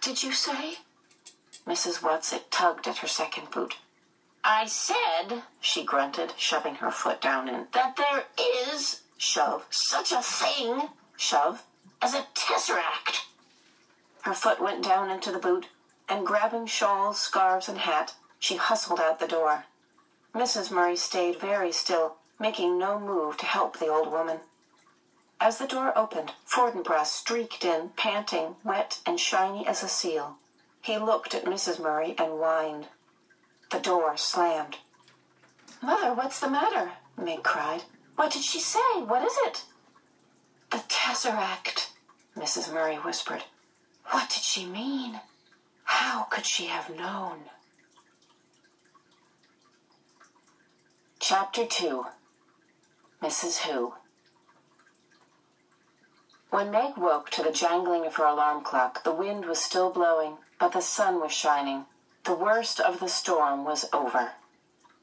Did you say? Mrs. Whatsit tugged at her second boot. I said, she grunted, shoving her foot down in, that there is, shove, such a thing, shove, as a tesseract. Her foot went down into the boot, and grabbing shawls, scarves, and hat, she hustled out the door. Mrs. Murray stayed very still, making no move to help the old woman. As the door opened, Fortinbras streaked in, panting, wet, and shiny as a seal. He looked at Mrs. Murray and whined. The door slammed. Mother, what's the matter? Meg cried. What did she say? What is it? The Tesseract, Mrs. Murray whispered. What did she mean? How could she have known? Chapter 2 Mrs. Who When Meg woke to the jangling of her alarm clock, the wind was still blowing, but the sun was shining. The worst of the storm was over.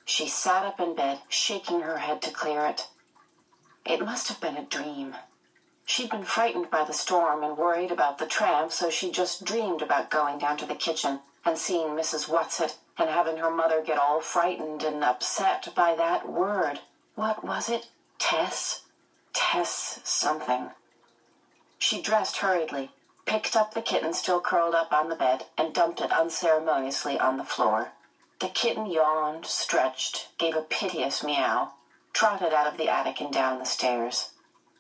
She sat up in bed, shaking her head to clear it. It must have been a dream. She'd been frightened by the storm and worried about the tramp, so she just dreamed about going down to the kitchen and seeing Mrs. Whatsit and having her mother get all frightened and upset by that word. What was it? Tess? Tess something. She dressed hurriedly, picked up the kitten still curled up on the bed, and dumped it unceremoniously on the floor. The kitten yawned, stretched, gave a piteous meow, trotted out of the attic and down the stairs.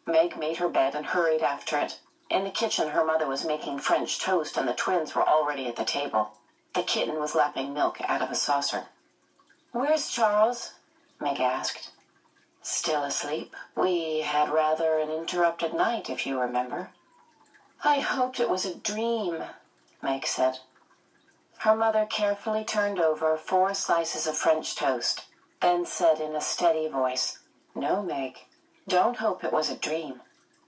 Meg made her bed and hurried after it. In the kitchen, her mother was making French toast, and the twins were already at the table. The kitten was lapping milk out of a saucer. Where's Charles? Meg asked. Still asleep. We had rather an interrupted night, if you remember. I hoped it was a dream, Meg said. Her mother carefully turned over four slices of French toast, then said in a steady voice, No, Meg, don't hope it was a dream.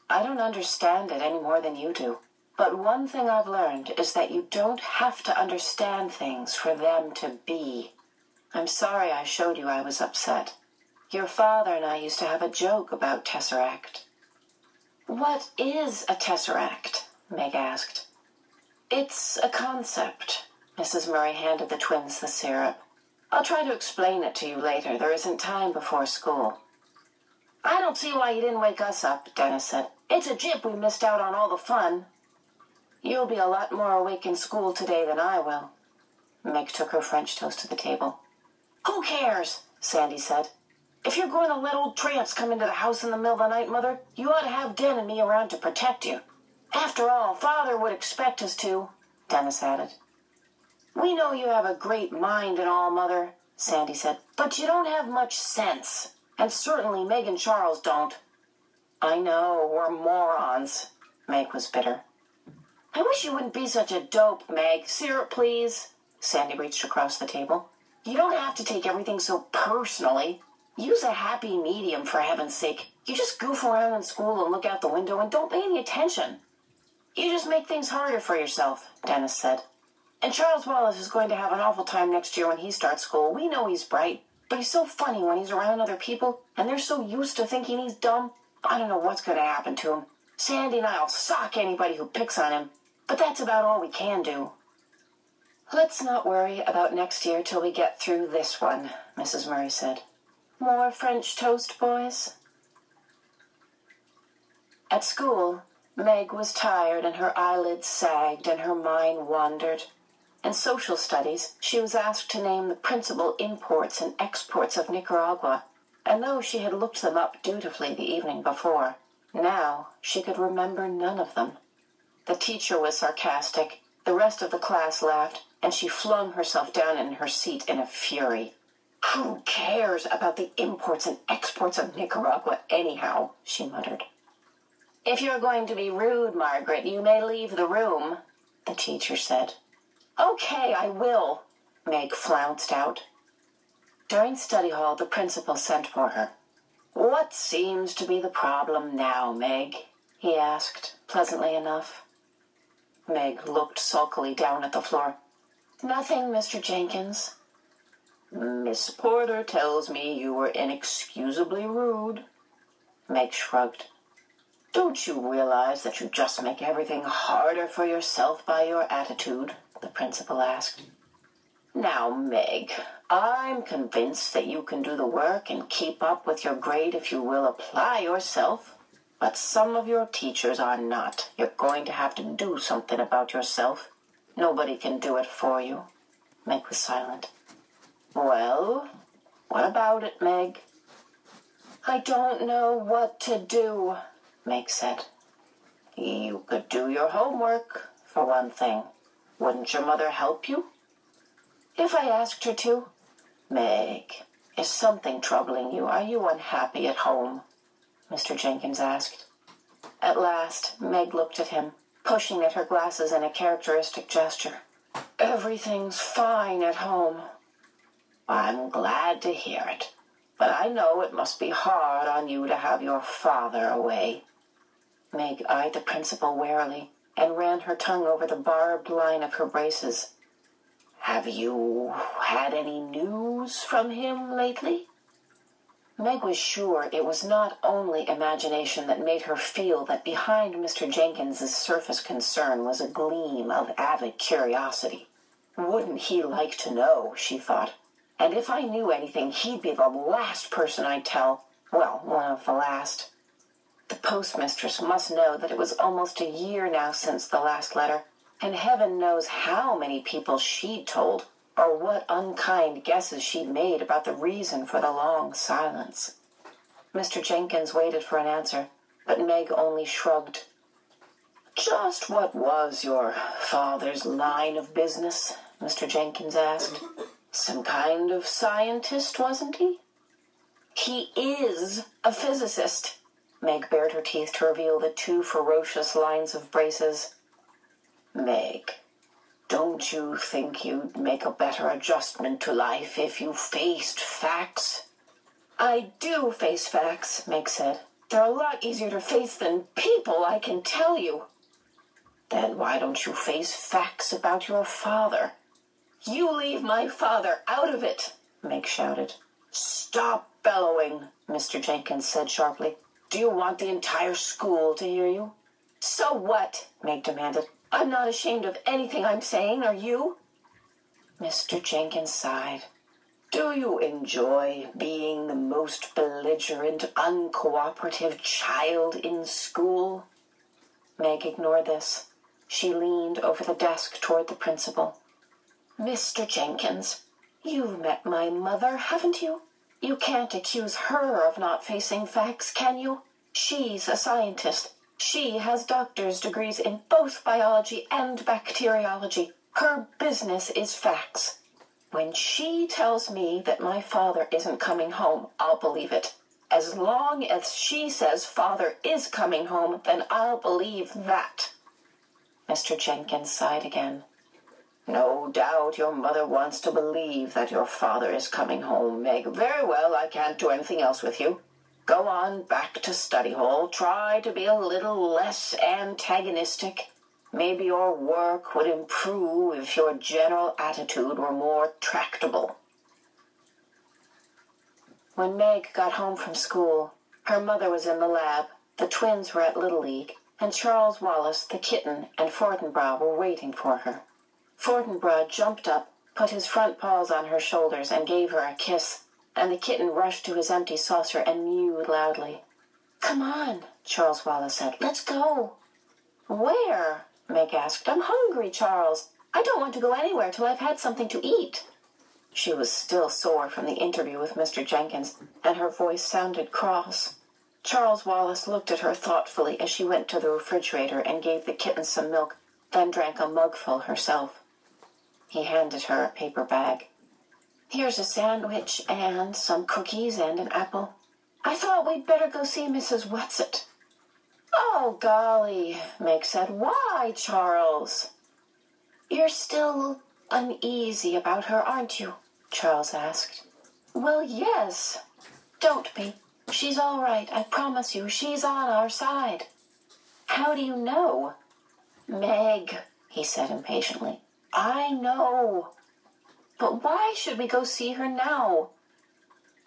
I don't understand it any more than you do. But one thing I've learned is that you don't have to understand things for them to be. I'm sorry I showed you I was upset. Your father and I used to have a joke about Tesseract. What is a tesseract? Meg asked. It's a concept. Mrs. Murray handed the twins the syrup. I'll try to explain it to you later. There isn't time before school. I don't see why you didn't wake us up, Dennis said. It's a jip we missed out on all the fun. You'll be a lot more awake in school today than I will. Meg took her French toast to the table. Who cares? Sandy said. If you're going to let old tramps come into the house in the middle of the night, Mother, you ought to have Den and me around to protect you. After all, Father would expect us to, Dennis added. We know you have a great mind and all, Mother, Sandy said, but you don't have much sense. And certainly Meg and Charles don't. I know, we're morons, Meg was bitter. I wish you wouldn't be such a dope, Meg. Syrup, please. Sandy reached across the table. You don't have to take everything so personally. Use a happy medium, for heaven's sake. You just goof around in school and look out the window and don't pay any attention. You just make things harder for yourself, Dennis said. And Charles Wallace is going to have an awful time next year when he starts school. We know he's bright, but he's so funny when he's around other people, and they're so used to thinking he's dumb. I don't know what's going to happen to him. Sandy and I'll sock anybody who picks on him, but that's about all we can do. Let's not worry about next year till we get through this one, Mrs. Murray said. More French toast, boys? At school, Meg was tired and her eyelids sagged and her mind wandered. In social studies, she was asked to name the principal imports and exports of Nicaragua, and though she had looked them up dutifully the evening before, now she could remember none of them. The teacher was sarcastic, the rest of the class laughed, and she flung herself down in her seat in a fury. Who cares about the imports and exports of Nicaragua anyhow? she muttered. If you're going to be rude, Margaret, you may leave the room, the teacher said. Okay, I will, Meg flounced out. During study hall, the principal sent for her. What seems to be the problem now, Meg? he asked, pleasantly enough. Meg looked sulkily down at the floor. Nothing, Mr. Jenkins. Miss Porter tells me you were inexcusably rude. Meg shrugged. Don't you realize that you just make everything harder for yourself by your attitude? The principal asked. Now, Meg, I'm convinced that you can do the work and keep up with your grade if you will apply yourself. But some of your teachers are not. You're going to have to do something about yourself. Nobody can do it for you. Meg was silent. Well, what about it, Meg? I don't know what to do, Meg said. You could do your homework, for one thing. Wouldn't your mother help you? If I asked her to. Meg, is something troubling you? Are you unhappy at home? Mr. Jenkins asked. At last, Meg looked at him, pushing at her glasses in a characteristic gesture. Everything's fine at home. I'm glad to hear it, but I know it must be hard on you to have your father away. Meg eyed the principal warily and ran her tongue over the barbed line of her braces. Have you had any news from him lately? Meg was sure it was not only imagination that made her feel that behind Mr. Jenkins's surface concern was a gleam of avid curiosity. Wouldn't he like to know, she thought. And if I knew anything, he'd be the last person I'd tell. Well, one of the last. The postmistress must know that it was almost a year now since the last letter, and heaven knows how many people she'd told, or what unkind guesses she'd made about the reason for the long silence. Mr. Jenkins waited for an answer, but Meg only shrugged. Just what was your father's line of business? Mr. Jenkins asked. Some kind of scientist, wasn't he? He is a physicist. Meg bared her teeth to reveal the two ferocious lines of braces. Meg, don't you think you'd make a better adjustment to life if you faced facts? I do face facts, Meg said. They're a lot easier to face than people, I can tell you. Then why don't you face facts about your father? You leave my father out of it, Meg shouted. Stop bellowing, Mr. Jenkins said sharply. Do you want the entire school to hear you? So what? Meg demanded. I'm not ashamed of anything I'm saying, are you? Mr. Jenkins sighed. Do you enjoy being the most belligerent, uncooperative child in school? Meg ignored this. She leaned over the desk toward the principal. Mr. Jenkins, you've met my mother, haven't you? You can't accuse her of not facing facts, can you? She's a scientist. She has doctor's degrees in both biology and bacteriology. Her business is facts. When she tells me that my father isn't coming home, I'll believe it. As long as she says father is coming home, then I'll believe that. Mr. Jenkins sighed again. No doubt your mother wants to believe that your father is coming home, Meg. Very well, I can't do anything else with you. Go on back to study hall. Try to be a little less antagonistic. Maybe your work would improve if your general attitude were more tractable. When Meg got home from school, her mother was in the lab, the twins were at Little League, and Charles Wallace, the kitten, and Fortinbras were waiting for her. Fortinbras jumped up, put his front paws on her shoulders, and gave her a kiss and the kitten rushed to his empty saucer and mewed loudly. Come on, Charles Wallace said. Let's go. Where? Meg asked. I'm hungry, Charles. I don't want to go anywhere till I've had something to eat. She was still sore from the interview with Mr. Jenkins, and her voice sounded cross. Charles Wallace looked at her thoughtfully as she went to the refrigerator and gave the kitten some milk, then drank a mugful herself. He handed her a paper bag. Here's a sandwich and some cookies and an apple. I thought we'd better go see Mrs. Whatsit. Oh, golly, Meg said. Why, Charles? You're still uneasy about her, aren't you? Charles asked. Well, yes. Don't be. She's all right. I promise you, she's on our side. How do you know? Meg, he said impatiently. I know. But why should we go see her now?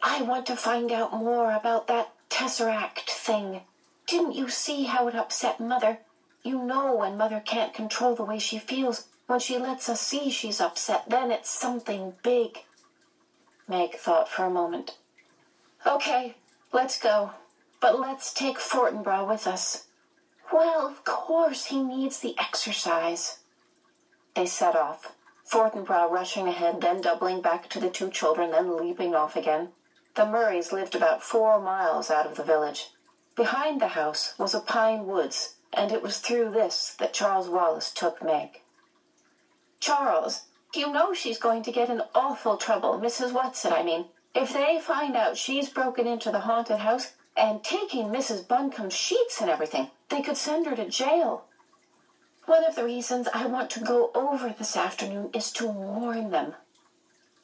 I want to find out more about that Tesseract thing. Didn't you see how it upset Mother? You know when Mother can't control the way she feels. When she lets us see she's upset, then it's something big. Meg thought for a moment. Okay, let's go. But let's take Fortinbras with us. Well, of course, he needs the exercise. They set off, Fortinbras rushing ahead, then doubling back to the two children, then leaping off again. The Murrays lived about four miles out of the village. Behind the house was a pine woods, and it was through this that Charles Wallace took Meg. Charles, you know she's going to get in awful trouble, Mrs. Whatsit, I mean. If they find out she's broken into the haunted house and taking Mrs. Buncombe's sheets and everything, they could send her to jail. One of the reasons I want to go over this afternoon is to warn them.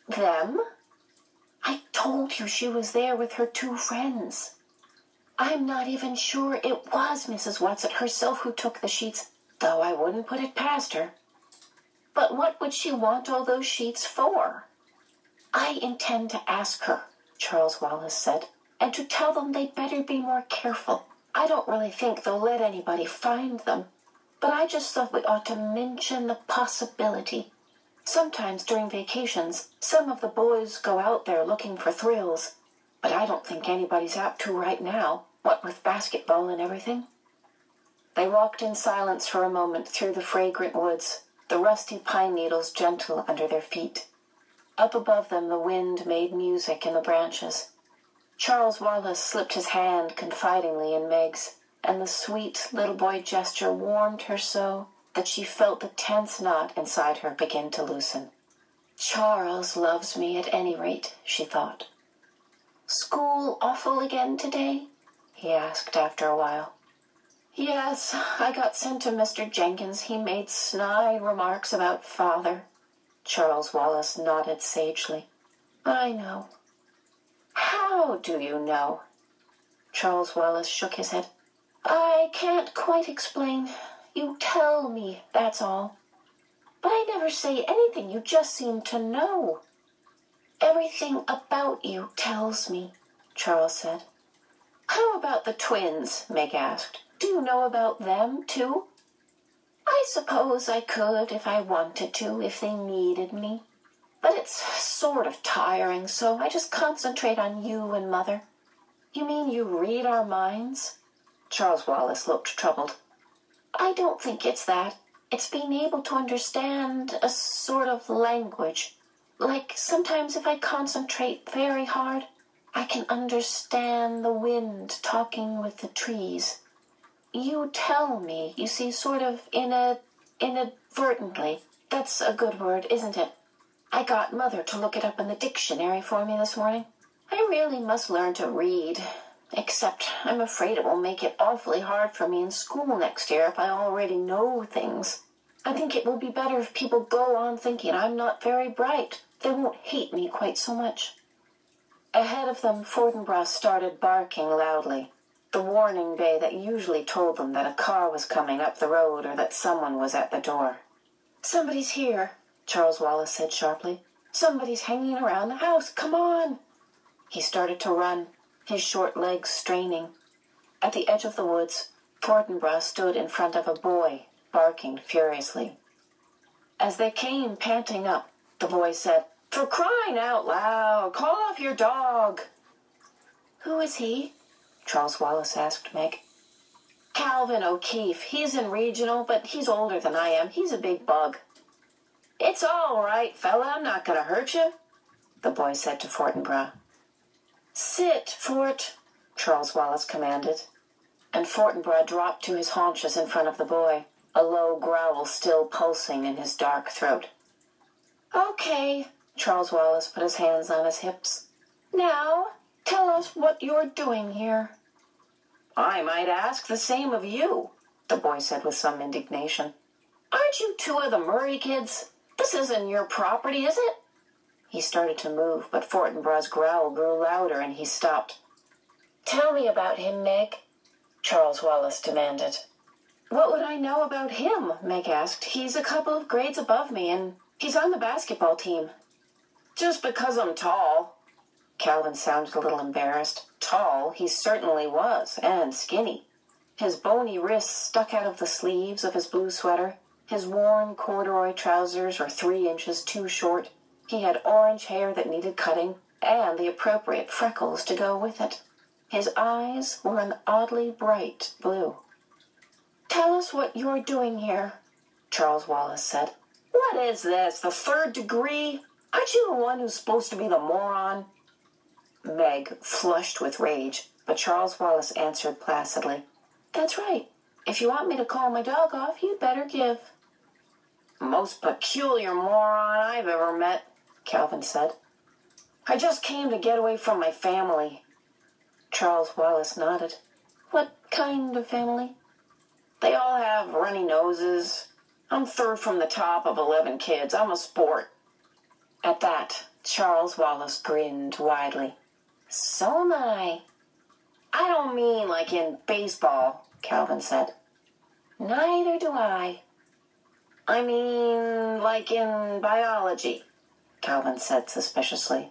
Them? I told you she was there with her two friends. I'm not even sure it was Mrs. Whatsit herself who took the sheets, though I wouldn't put it past her. But what would she want all those sheets for? I intend to ask her, Charles Wallace said, and to tell them they'd better be more careful. I don't really think they'll let anybody find them, but I just thought we ought to mention the possibility. Sometimes during vacations, some of the boys go out there looking for thrills, but I don't think anybody's apt to right now, what with basketball and everything. They walked in silence for a moment through the fragrant woods, the rusty pine needles gentle under their feet. Up above them, the wind made music in the branches. Charles Wallace slipped his hand confidingly in Meg's, and the sweet little boy gesture warmed her so that she felt the tense knot inside her begin to loosen. Charles loves me at any rate, she thought. School awful again today? he asked after a while. Yes, I got sent to Mr. Jenkins. He made snide remarks about father. Charles Wallace nodded sagely. I know. How do you know? Charles Wallace shook his head. I can't quite explain. You tell me, that's all. But I never say anything. You just seem to know. Everything about you tells me, Charles said. How about the twins? Meg asked. Do you know about them, too? I suppose I could if I wanted to, if they needed me. But it's sort of tiring, so I just concentrate on you and Mother. You mean you read our minds? Charles Wallace looked troubled. I don't think it's that. It's being able to understand a sort of language. Like sometimes if I concentrate very hard, I can understand the wind talking with the trees. You tell me, you see, sort of in a inadvertently. That's a good word, isn't it? I got Mother to look it up in the dictionary for me this morning. I really must learn to read. Except I'm afraid it will make it awfully hard for me in school next year if I already know things. I think it will be better if people go on thinking I'm not very bright. They won't hate me quite so much. Ahead of them, Fortinbras started barking loudly, the warning bay that usually told them that a car was coming up the road or that someone was at the door. Somebody's here, Charles Wallace said sharply. Somebody's hanging around the house. Come on. He started to run his short legs straining. At the edge of the woods, Fortinbras stood in front of a boy, barking furiously. As they came panting up, the boy said, For crying out loud, call off your dog. Who is he? Charles Wallace asked Meg. Calvin O'Keefe. He's in regional, but he's older than I am. He's a big bug. It's all right, fella. I'm not going to hurt you, the boy said to Fortinbras. Sit, Fort, Charles Wallace commanded, and Fortinbras dropped to his haunches in front of the boy, a low growl still pulsing in his dark throat. Okay, Charles Wallace put his hands on his hips. Now, tell us what you're doing here. I might ask the same of you, the boy said with some indignation. Aren't you two of the Murray kids? This isn't your property, is it? He started to move, but Fortinbras's growl grew louder and he stopped. Tell me about him, Meg, Charles Wallace demanded. What would I know about him? Meg asked. He's a couple of grades above me, and he's on the basketball team. Just because I'm tall. Calvin sounded a little embarrassed. Tall, he certainly was, and skinny. His bony wrists stuck out of the sleeves of his blue sweater. His worn corduroy trousers were three inches too short. He had orange hair that needed cutting, and the appropriate freckles to go with it. His eyes were an oddly bright blue. Tell us what you're doing here, Charles Wallace said. What is this, the third degree? Aren't you the one who's supposed to be the moron? Meg flushed with rage, but Charles Wallace answered placidly. That's right. If you want me to call my dog off, you'd better give. Most peculiar moron I've ever met, Calvin said. I just came to get away from my family. Charles Wallace nodded. What kind of family? They all have runny noses. I'm third from the top of 11 kids. I'm a sport. At that, Charles Wallace grinned widely. So am I. I don't mean like in baseball, Calvin said. Neither do I. I mean like in biology, Calvin said suspiciously.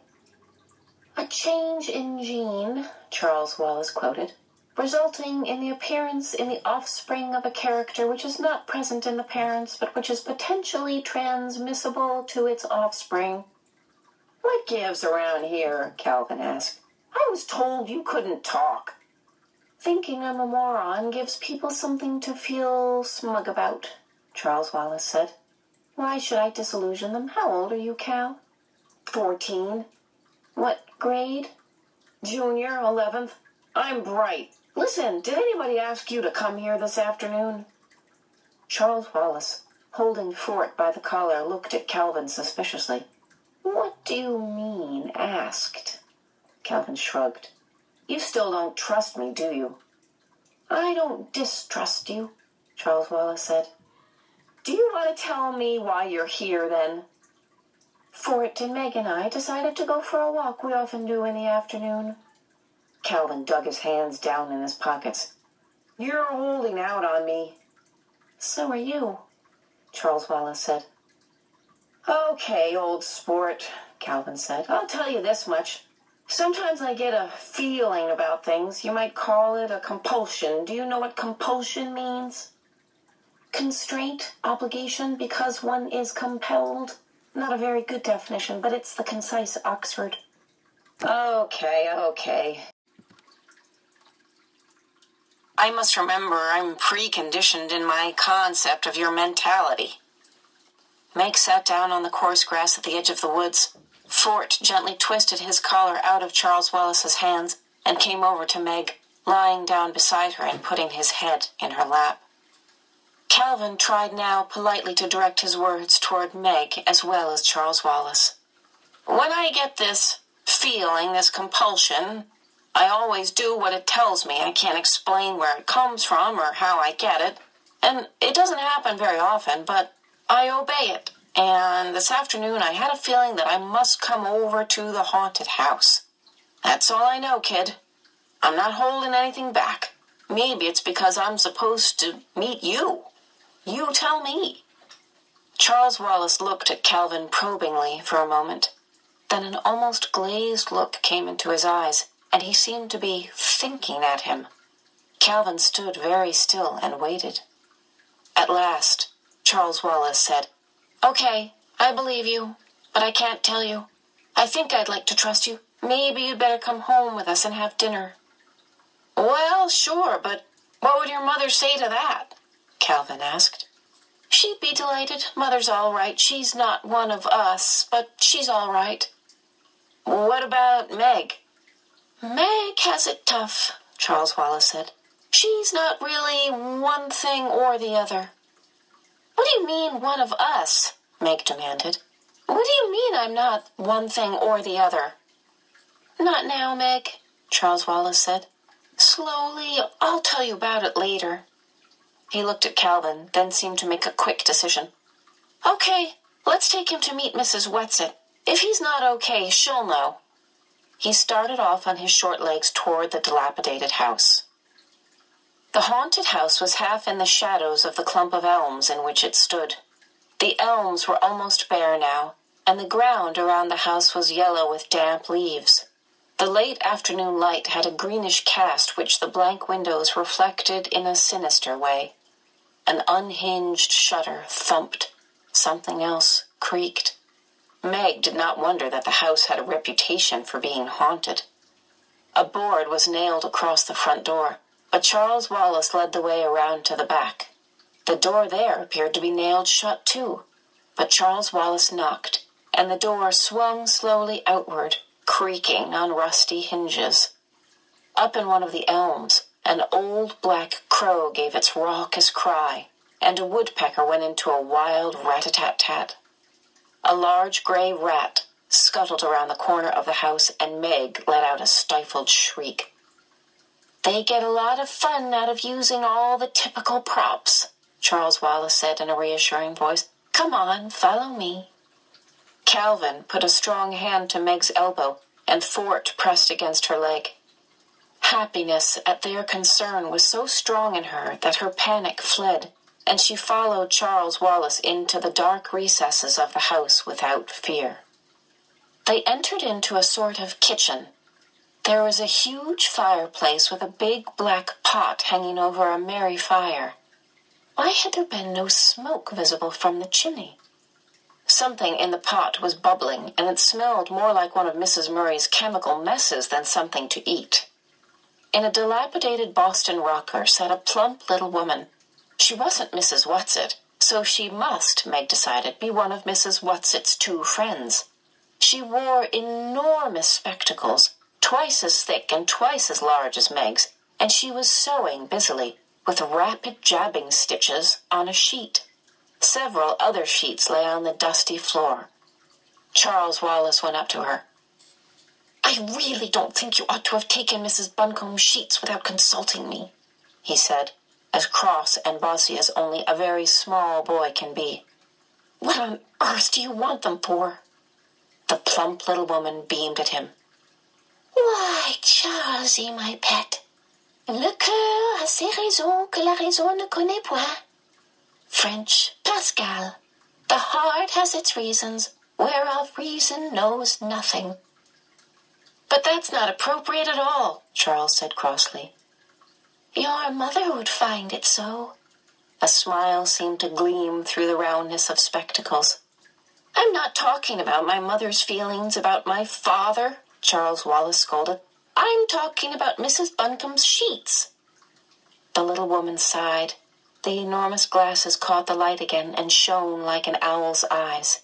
A change in gene, Charles Wallace quoted, resulting in the appearance in the offspring of a character which is not present in the parents, but which is potentially transmissible to its offspring. What gives around here? Calvin asked. I was told you couldn't talk. Thinking I'm a moron gives people something to feel smug about, Charles Wallace said. Why should I disillusion them? How old are you, Cal? Fourteen. What grade? Junior, eleventh. I'm bright. Listen, did anybody ask you to come here this afternoon? Charles Wallace, holding Fort by the collar, looked at Calvin suspiciously. What do you mean, asked? Calvin shrugged. You still don't trust me, do you? I don't distrust you, Charles Wallace said. Do you want to tell me why you're here, then? Fort and Meg and I decided to go for a walk we often do in the afternoon. Calvin dug his hands down in his pockets. You're holding out on me. So are you, Charles Wallace said. Okay, old sport, Calvin said. I'll tell you this much. Sometimes I get a feeling about things. You might call it a compulsion. Do you know what compulsion means? Constraint, obligation, because one is compelled. Not a very good definition, but it's the concise Oxford. Okay, okay. I must remember I'm preconditioned in my concept of your mentality. Meg sat down on the coarse grass at the edge of the woods. Fort gently twisted his collar out of Charles Wallace's hands and came over to Meg, lying down beside her and putting his head in her lap. Calvin tried now politely to direct his words toward Meg as well as Charles Wallace. When I get this feeling, this compulsion, I always do what it tells me. I can't explain where it comes from or how I get it. And it doesn't happen very often, but I obey it. And this afternoon I had a feeling that I must come over to the haunted house. That's all I know, kid. I'm not holding anything back. Maybe it's because I'm supposed to meet you. You tell me. Charles Wallace looked at Calvin probingly for a moment. Then an almost glazed look came into his eyes, and he seemed to be thinking at him. Calvin stood very still and waited. At last, Charles Wallace said, Okay, I believe you, but I can't tell you. I think I'd like to trust you. Maybe you'd better come home with us and have dinner. Well, sure, but what would your mother say to that? Calvin asked. She'd be delighted. Mother's all right. She's not one of us, but she's all right. What about Meg? Meg has it tough, Charles Wallace said. She's not really one thing or the other. What do you mean, one of us? Meg demanded. What do you mean I'm not one thing or the other? Not now, Meg, Charles Wallace said. Slowly, I'll tell you about it later. He looked at Calvin, then seemed to make a quick decision. Okay, let's take him to meet Mrs. Whatsit. If he's not okay, she'll know. He started off on his short legs toward the dilapidated house. The haunted house was half in the shadows of the clump of elms in which it stood. The elms were almost bare now, and the ground around the house was yellow with damp leaves. The late afternoon light had a greenish cast which the blank windows reflected in a sinister way. An unhinged shutter thumped. Something else creaked. Meg did not wonder that the house had a reputation for being haunted. A board was nailed across the front door, but Charles Wallace led the way around to the back. The door there appeared to be nailed shut too, but Charles Wallace knocked, and the door swung slowly outward, creaking on rusty hinges. Up in one of the elms, an old black crow gave its raucous cry, and a woodpecker went into a wild rat-a-tat-tat. A large gray rat scuttled around the corner of the house, and Meg let out a stifled shriek. They get a lot of fun out of using all the typical props, Charles Wallace said in a reassuring voice. Come on, follow me. Calvin put a strong hand to Meg's elbow, and Fort pressed against her leg. Happiness at their concern was so strong in her that her panic fled, and she followed Charles Wallace into the dark recesses of the house without fear. They entered into a sort of kitchen. There was a huge fireplace with a big black pot hanging over a merry fire. Why had there been no smoke visible from the chimney? Something in the pot was bubbling, and it smelled more like one of Mrs. Murray's chemical messes than something to eat. In a dilapidated Boston rocker sat a plump little woman. She wasn't Mrs. Whatsit, so she must, Meg decided, be one of Mrs. Whatsit's two friends. She wore enormous spectacles, twice as thick and twice as large as Meg's, and she was sewing busily, with rapid jabbing stitches, on a sheet. Several other sheets lay on the dusty floor. Charles Wallace went up to her. I really don't think you ought to have taken Mrs. Buncombe's sheets without consulting me, he said, as cross and bossy as only a very small boy can be. What on earth do you want them for? The plump little woman beamed at him. Why, Charlesy, my pet, le a ses raisons que la raison ne connaît. French, Pascal. The heart has its reasons, whereof reason knows nothing. But that's not appropriate at all, Charles said crossly. Your mother would find it so. A smile seemed to gleam through the roundness of spectacles. I'm not talking about my mother's feelings about my father, Charles Wallace scolded. I'm talking about Mrs. Buncombe's sheets. The little woman sighed. The enormous glasses caught the light again and shone like an owl's eyes.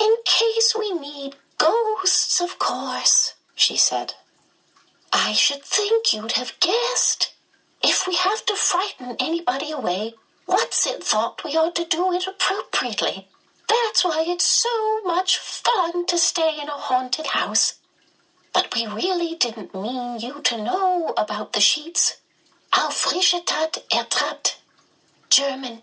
In case we need ghosts, of course, she said. I should think you'd have guessed. If we have to frighten anybody away, what's it thought we ought to do it appropriately. That's why it's so much fun to stay in a haunted house. But we really didn't mean you to know about the sheets. Aufrichetat ertappt. German.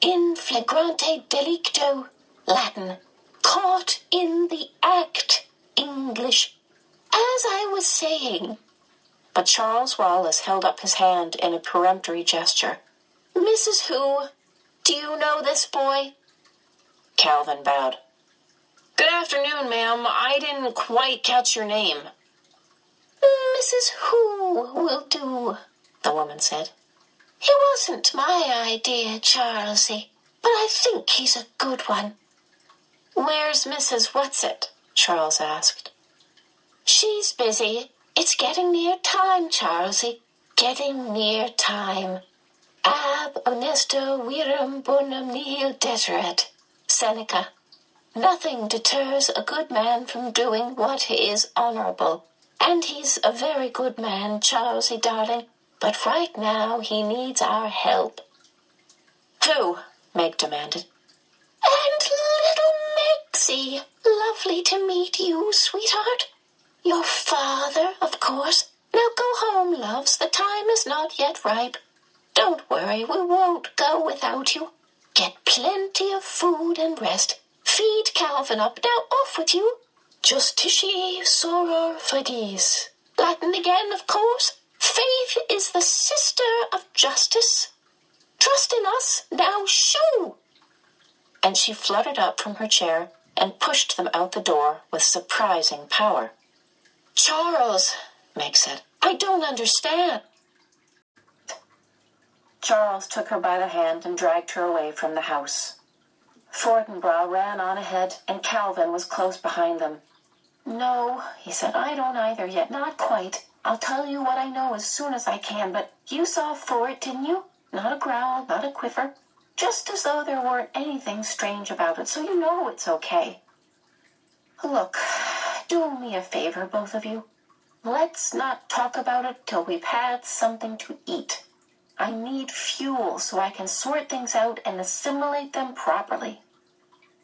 In flagrante delicto. Latin. Caught in the act. English. As I was saying. But Charles Wallace held up his hand in a peremptory gesture. Mrs. Who, do you know this boy? Calvin bowed. Good afternoon, ma'am. I didn't quite catch your name. Mrs. Who will do, the woman said. He wasn't my idea, Charlesy, but I think he's a good one. Where's Mrs. Whatsit? Charles asked. She's busy. It's getting near time, Charlesy. Getting near time. Ab honesto virum bonum nihil deterret. Seneca. Nothing deters a good man from doing what is honorable. And he's a very good man, Charlesy, darling. But right now he needs our help. Who? Meg demanded. And little Megsie. Lovely to meet you, sweetheart. Your father, of course. Now go home, loves. The time is not yet ripe. Don't worry, we won't go without you. Get plenty of food and rest. Feed Calvin up. Now off with you. Justitia soror fides. Latin again, of course. Faith is the sister of justice. Trust in us. Now shoo! And she fluttered up from her chair and pushed them out the door with surprising power. Charles, Meg said, I don't understand. Charles took her by the hand and dragged her away from the house. Fortinbras ran on ahead, and Calvin was close behind them. No, he said, I don't either yet, not quite. I'll tell you what I know as soon as I can, but you saw Fort, didn't you? Not a growl, not a quiver. Just as though there weren't anything strange about it, so you know it's okay. Look, do me a favor, both of you. Let's not talk about it till we've had something to eat. I need fuel so I can sort things out and assimilate them properly.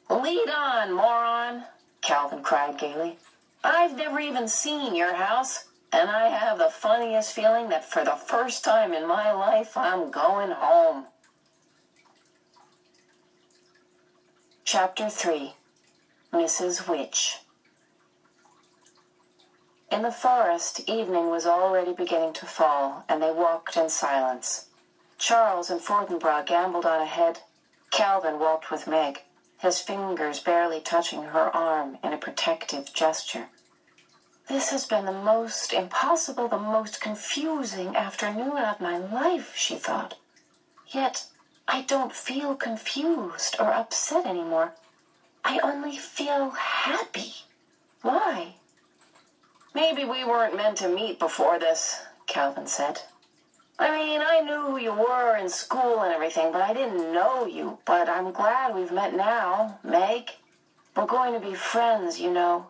Lead on, moron, Calvin cried gaily. I've never even seen your house, and I have the funniest feeling that for the first time in my life I'm going home. Chapter 3 Mrs. Which In the forest, evening was already beginning to fall, and they walked in silence. Charles and Fortinbras gambled on ahead. Calvin walked with Meg, his fingers barely touching her arm in a protective gesture. This has been the most impossible, the most confusing afternoon of my life, she thought. Yet I don't feel confused or upset anymore. I only feel happy. Why? Maybe we weren't meant to meet before this, Calvin said. I mean, I knew who you were in school and everything, but I didn't know you. But I'm glad we've met now, Meg. We're going to be friends, you know.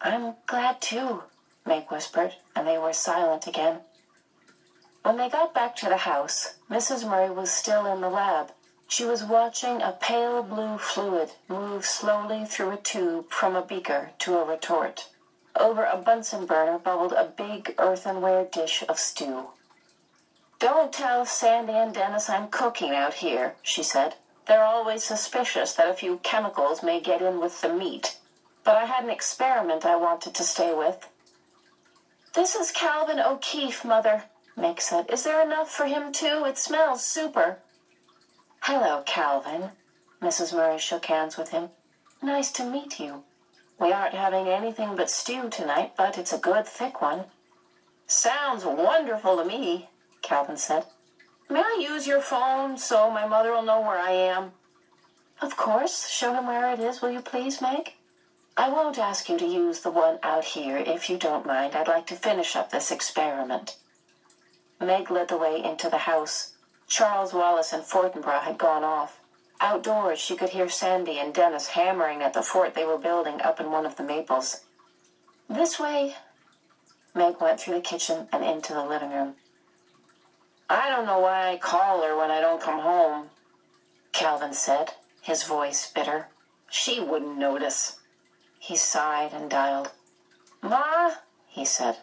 I'm glad too, Meg whispered, and they were silent again. When they got back to the house, Mrs. Murray was still in the lab. She was watching a pale blue fluid move slowly through a tube from a beaker to a retort. Over a Bunsen burner bubbled a big earthenware dish of stew. Don't tell Sandy and Dennis I'm cooking out here, she said. They're always suspicious that a few chemicals may get in with the meat. But I had an experiment I wanted to stay with. This is Calvin O'Keefe, Mother, Meg said. Is there enough for him, too? It smells super. Hello, Calvin. Mrs. Murray shook hands with him. Nice to meet you. We aren't having anything but stew tonight, but it's a good thick one. Sounds wonderful to me, Calvin said. May I use your phone so my mother will know where I am? Of course. Show him where it is, will you please, Meg? I won't ask you to use the one out here if you don't mind. I'd like to finish up this experiment. Meg led the way into the house. Charles Wallace and Fortinbras had gone off. Outdoors, she could hear Sandy and Dennis hammering at the fort they were building up in one of the maples. This way. Meg went through the kitchen and into the living room. I don't know why I call her when I don't come home, Calvin said, his voice bitter. She wouldn't notice. He sighed and dialed. Ma, he said.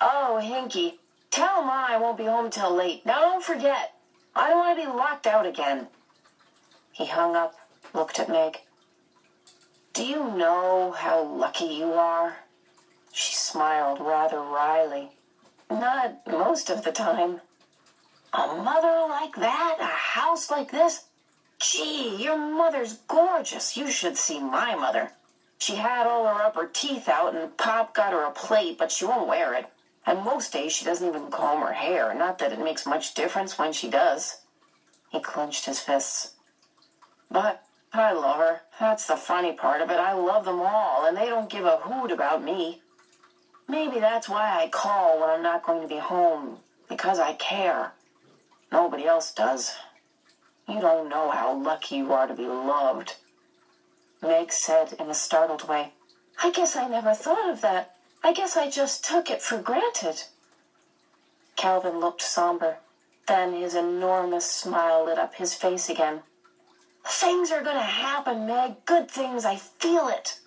Oh, Hinky, tell Ma I won't be home till late. Now don't forget. I don't want to be locked out again. He hung up, looked at Meg. Do you know how lucky you are? She smiled rather wryly. Not most of the time. A mother like that? A house like this? Gee, your mother's gorgeous. You should see my mother. She had all her upper teeth out, and Pop got her a plate, but she won't wear it. And most days she doesn't even comb her hair. Not that it makes much difference when she does. He clenched his fists. But I love her. That's the funny part of it. I love them all, and they don't give a hoot about me. Maybe that's why I call when I'm not going to be home, because I care. Nobody else does. You don't know how lucky you are to be loved. Meg said in a startled way. I guess I never thought of that. I guess I just took it for granted. Calvin looked somber. Then his enormous smile lit up his face again. Things are going to happen, Meg. Good things. I feel it.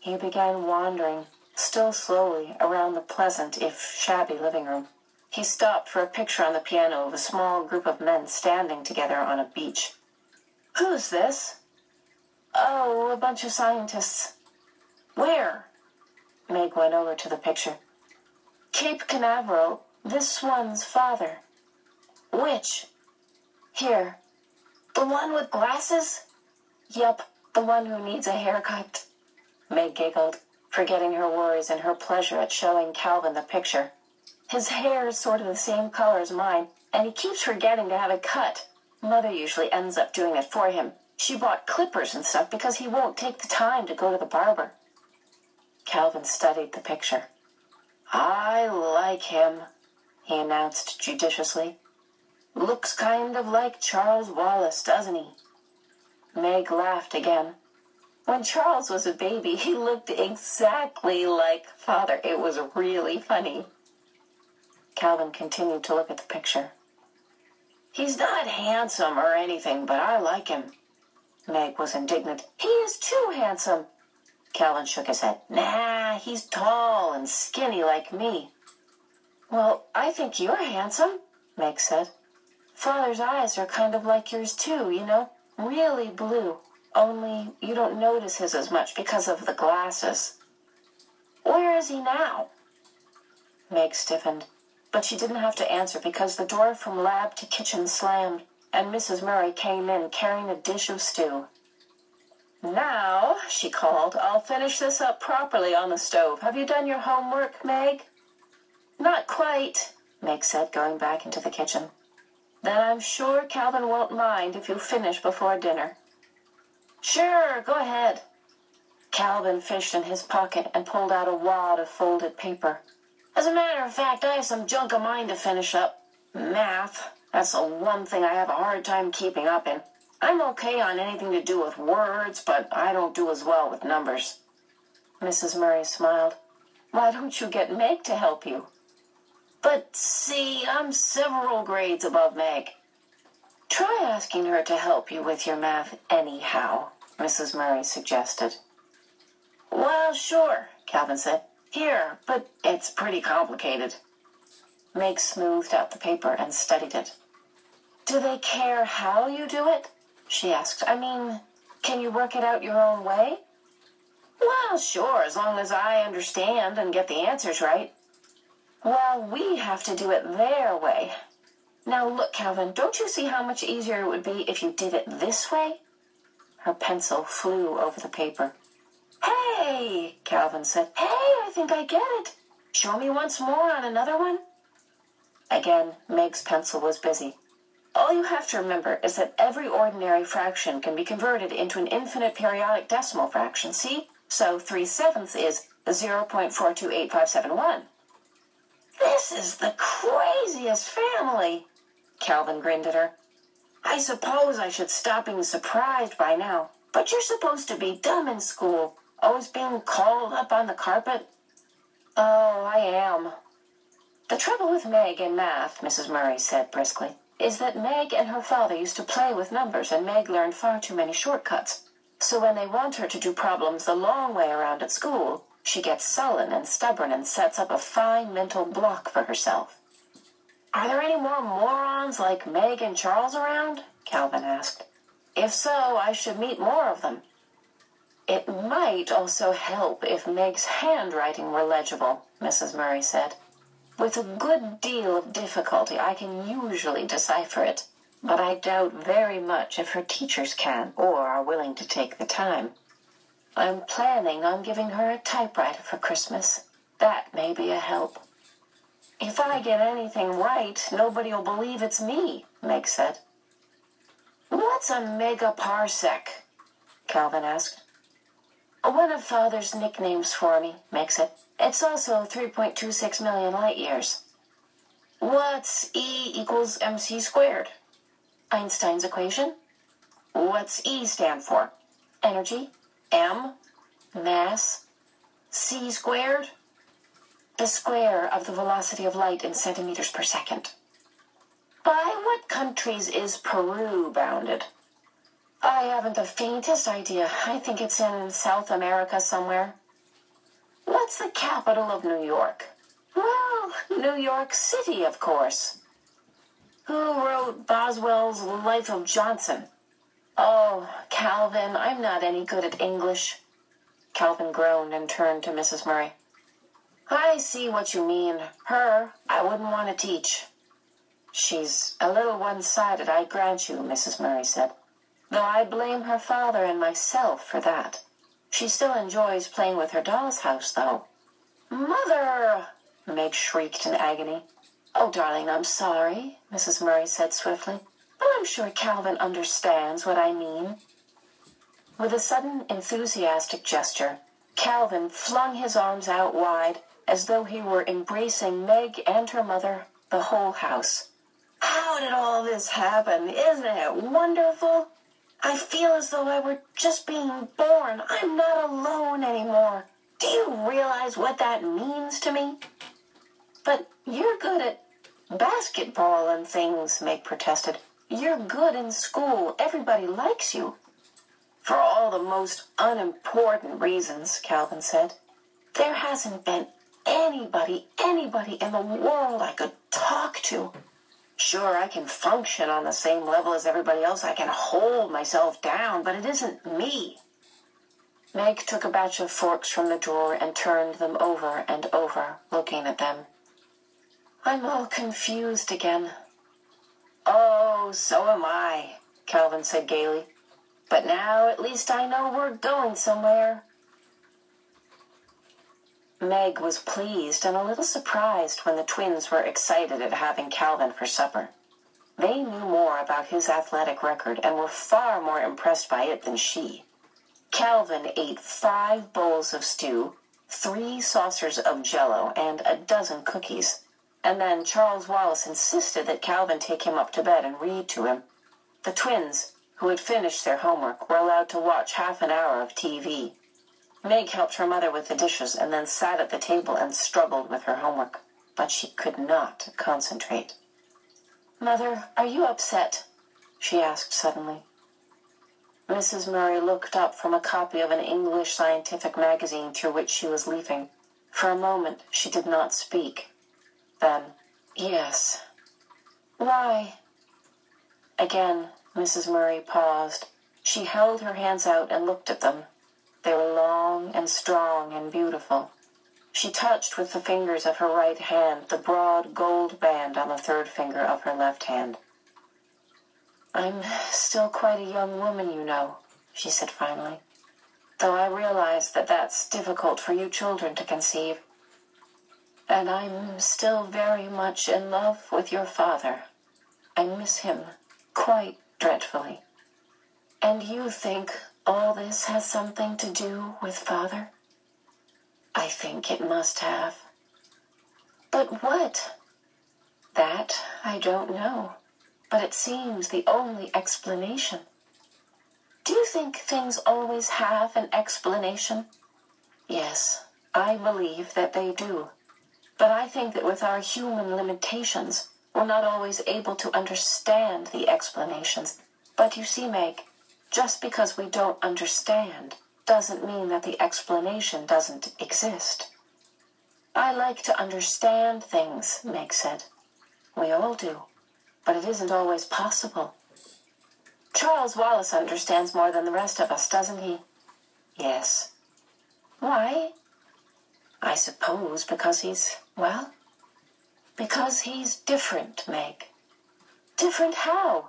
He began wandering, still slowly, around the pleasant, if shabby living room. He stopped for a picture on the piano of a small group of men standing together on a beach. Who's this? Oh, a bunch of scientists. Where? Meg went over to the picture. Cape Canaveral, this one's father. Which? Here. The one with glasses? Yup, the one who needs a haircut. Meg giggled. forgetting her worries in her pleasure at showing Calvin the picture. His hair is sort of the same color as mine, and he keeps forgetting to have it cut. Mother usually ends up doing it for him. She bought clippers and stuff because he won't take the time to go to the barber. Calvin studied the picture. I like him, he announced judiciously. Looks kind of like Charles Wallace, doesn't he? Meg laughed again. When Charles was a baby, he looked exactly like father. It was really funny. Calvin continued to look at the picture. He's not handsome or anything, but I like him. Meg was indignant. He is too handsome. Calvin shook his head. Nah, he's tall and skinny like me. Well, I think you're handsome, Meg said. Father's eyes are kind of like yours too, you know, really blue. Only you don't notice his as much because of the glasses. Where is he now? Meg stiffened, but she didn't have to answer because the door from lab to kitchen slammed and Mrs. Murray came in carrying a dish of stew. Now, she called, I'll finish this up properly on the stove. Have you done your homework, Meg? Not quite, Meg said, going back into the kitchen. Then I'm sure Calvin won't mind if you finish before dinner. Sure, go ahead. Calvin fished in his pocket and pulled out a wad of folded paper. As a matter of fact, I have some junk of mine to finish up. Math. That's the one thing I have a hard time keeping up in. I'm okay on anything to do with words, but I don't do as well with numbers. Mrs. Murray smiled. Why don't you get Meg to help you? But see, I'm several grades above Meg. Try asking her to help you with your math anyhow, Mrs. Murray suggested. Well, sure, Calvin said. Here, but it's pretty complicated. Meg smoothed out the paper and studied it. Do they care how you do it? she asked. I mean, can you work it out your own way? Well, sure, as long as I understand and get the answers right. Well, we have to do it their way. Now, look, Calvin, don't you see how much easier it would be if you did it this way? Her pencil flew over the paper. Hey, Calvin said. Hey, I think I get it. Show me once more on another one. Again, Meg's pencil was busy. All you have to remember is that every ordinary fraction can be converted into an infinite periodic decimal fraction, see? So 3 sevenths is 0.428571. This is the craziest family, Calvin grinned at her. I suppose I should stop being surprised by now, but you're supposed to be dumb in school, always being called up on the carpet. Oh, I am. The trouble with Meg in math, Mrs. Murray said briskly, is that Meg and her father used to play with numbers, and Meg learned far too many shortcuts. So when they want her to do problems the long way around at school, she gets sullen and stubborn and sets up a fine mental block for herself. Are there any more morons like Meg and Charles around? Calvin asked. If so, I should meet more of them. It might also help if Meg's handwriting were legible, Mrs. Murray said. With a good deal of difficulty, I can usually decipher it, but I doubt very much if her teachers can or are willing to take the time. I'm planning on giving her a typewriter for Christmas. That may be a help. If I get anything right, nobody'll believe it's me, Meg said. What's a megaparsec? Calvin asked. One of Father's nicknames for me, Meg said. It's also 3.26 million light years. What's E equals mc squared? Einstein's equation. What's E stand for? Energy. M. Mass. C squared. The square of the velocity of light in centimeters per second. By what countries is Peru bounded? I haven't the faintest idea. I think it's in South America somewhere. What's the capital of New York? Well, New York City, of course. Who wrote Boswell's Life of Johnson? Oh, Calvin, I'm not any good at English. Calvin groaned and turned to Mrs. Murray. I see what you mean. Her, I wouldn't want to teach. She's a little one-sided, I grant you, Mrs. Murray said, though I blame her father and myself for that. She still enjoys playing with her doll's house, though. Mother! Meg shrieked in agony. Oh, darling, I'm sorry, Mrs. Murray said swiftly, but I'm sure Calvin understands what I mean. With a sudden enthusiastic gesture, Calvin flung his arms out wide as though he were embracing Meg and her mother, the whole house. How did all this happen? Isn't it wonderful? I feel as though I were just being born. I'm not alone anymore. Do you realize what that means to me? But you're good at basketball and things, Meg protested. You're good in school. Everybody likes you. For all the most unimportant reasons, Calvin said. There hasn't been anybody, anybody in the world I could talk to. Sure, I can function on the same level as everybody else. I can hold myself down, but it isn't me. Meg took a batch of forks from the drawer and turned them over and over, looking at them. I'm all confused again. Oh, so am I, Calvin said gaily. But now at least I know we're going somewhere. Meg was pleased and a little surprised when the twins were excited at having Calvin for supper. They knew more about his athletic record and were far more impressed by it than she. Calvin ate five bowls of stew, three saucers of jello, and a dozen cookies. And then Charles Wallace insisted that Calvin take him up to bed and read to him. The twins, who had finished their homework, were allowed to watch half an hour of TV. Meg helped her mother with the dishes and then sat at the table and struggled with her homework, but she could not concentrate. Mother, are you upset? she asked suddenly. Mrs. Murray looked up from a copy of an English scientific magazine through which she was leafing. For a moment she did not speak. Then, yes. Why? Again, Mrs. Murray paused. She held her hands out and looked at them. They were long and strong and beautiful. She touched with the fingers of her right hand the broad gold band on the third finger of her left hand. I'm still quite a young woman, you know, she said finally, though I realize that that's difficult for you children to conceive. And I'm still very much in love with your father. I miss him quite dreadfully. And you think all this has something to do with father? I think it must have. But what? That I don't know, but it seems the only explanation. Do you think things always have an explanation? Yes, I believe that they do. But I think that with our human limitations, we're not always able to understand the explanations. But you see, Meg, just because we don't understand doesn't mean that the explanation doesn't exist. I like to understand things, Meg said. We all do, but it isn't always possible. Charles Wallace understands more than the rest of us, doesn't he? Yes. Why? I suppose because he's, well, because he's different, Meg. Different how?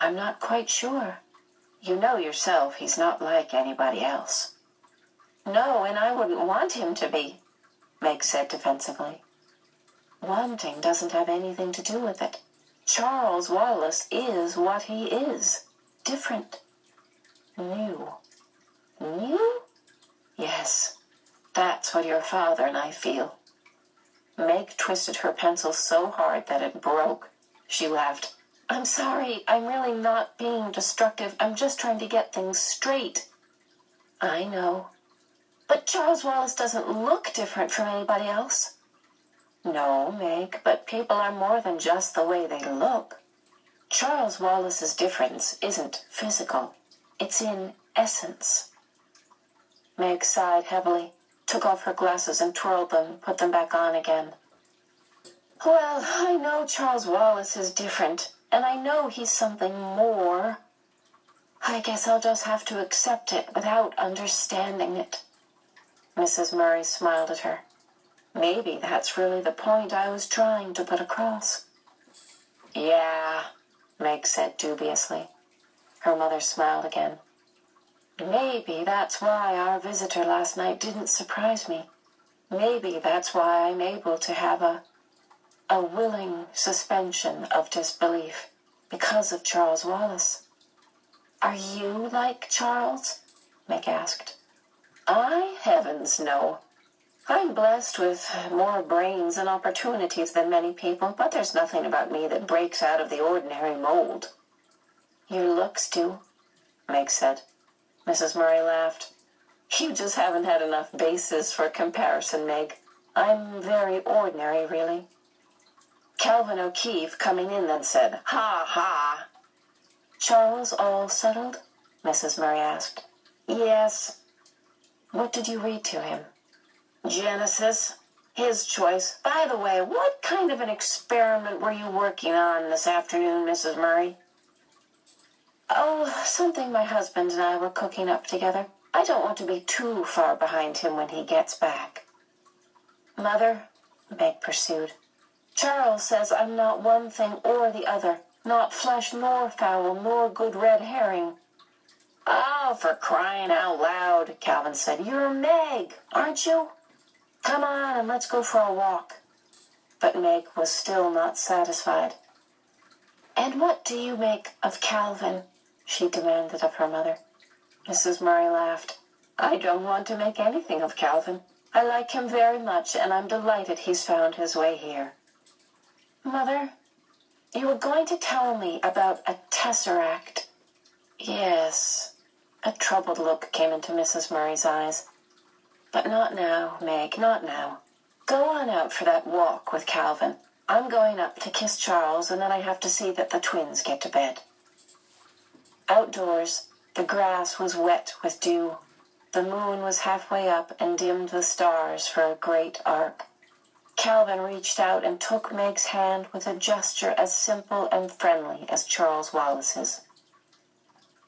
I'm not quite sure. You know yourself he's not like anybody else. No, and I wouldn't want him to be, Meg said defensively. Wanting doesn't have anything to do with it. Charles Wallace is what he is. Different. New. New? Yes. That's what your father and I feel. Meg twisted her pencil so hard that it broke. She laughed. I'm sorry. I'm really not being destructive. I'm just trying to get things straight. I know. But Charles Wallace doesn't look different from anybody else. No, Meg, but people are more than just the way they look. Charles Wallace's difference isn't physical. It's in essence. Meg sighed heavily took off her glasses and twirled them, put them back on again. Well, I know Charles Wallace is different, and I know he's something more. I guess I'll just have to accept it without understanding it. Mrs. Murray smiled at her. Maybe that's really the point I was trying to put across. Yeah, Meg said dubiously. Her mother smiled again. Maybe that's why our visitor last night didn't surprise me. Maybe that's why I'm able to have a a willing suspension of disbelief because of Charles Wallace. Are you like Charles? Meg asked. I, heavens, no. I'm blessed with more brains and opportunities than many people, but there's nothing about me that breaks out of the ordinary mold. Your looks do, Meg said. Mrs. Murray laughed. You just haven't had enough basis for comparison, Meg. I'm very ordinary, really. Calvin O'Keefe, coming in, then said, Ha ha. Charles all settled? Mrs. Murray asked. Yes. What did you read to him? Genesis. His choice. By the way, what kind of an experiment were you working on this afternoon, Mrs. Murray? Oh, something my husband and I were cooking up together. I don't want to be too far behind him when he gets back. Mother, Meg pursued, Charles says I'm not one thing or the other, not flesh nor fowl nor good red herring. Oh, for crying out loud, Calvin said. You're Meg, aren't you? Come on and let's go for a walk. But Meg was still not satisfied. And what do you make of Calvin? she demanded of her mother. Mrs. Murray laughed. I don't want to make anything of Calvin. I like him very much, and I'm delighted he's found his way here. Mother, you were going to tell me about a tesseract. Yes. A troubled look came into Mrs. Murray's eyes. But not now, Meg, not now. Go on out for that walk with Calvin. I'm going up to kiss Charles, and then I have to see that the twins get to bed. Outdoors, the grass was wet with dew. The moon was halfway up and dimmed the stars for a great arc. Calvin reached out and took Meg's hand with a gesture as simple and friendly as Charles Wallace's.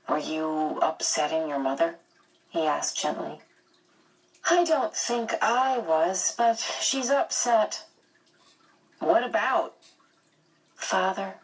Were you upsetting your mother? he asked gently. I don't think I was, but she's upset. What about? Father,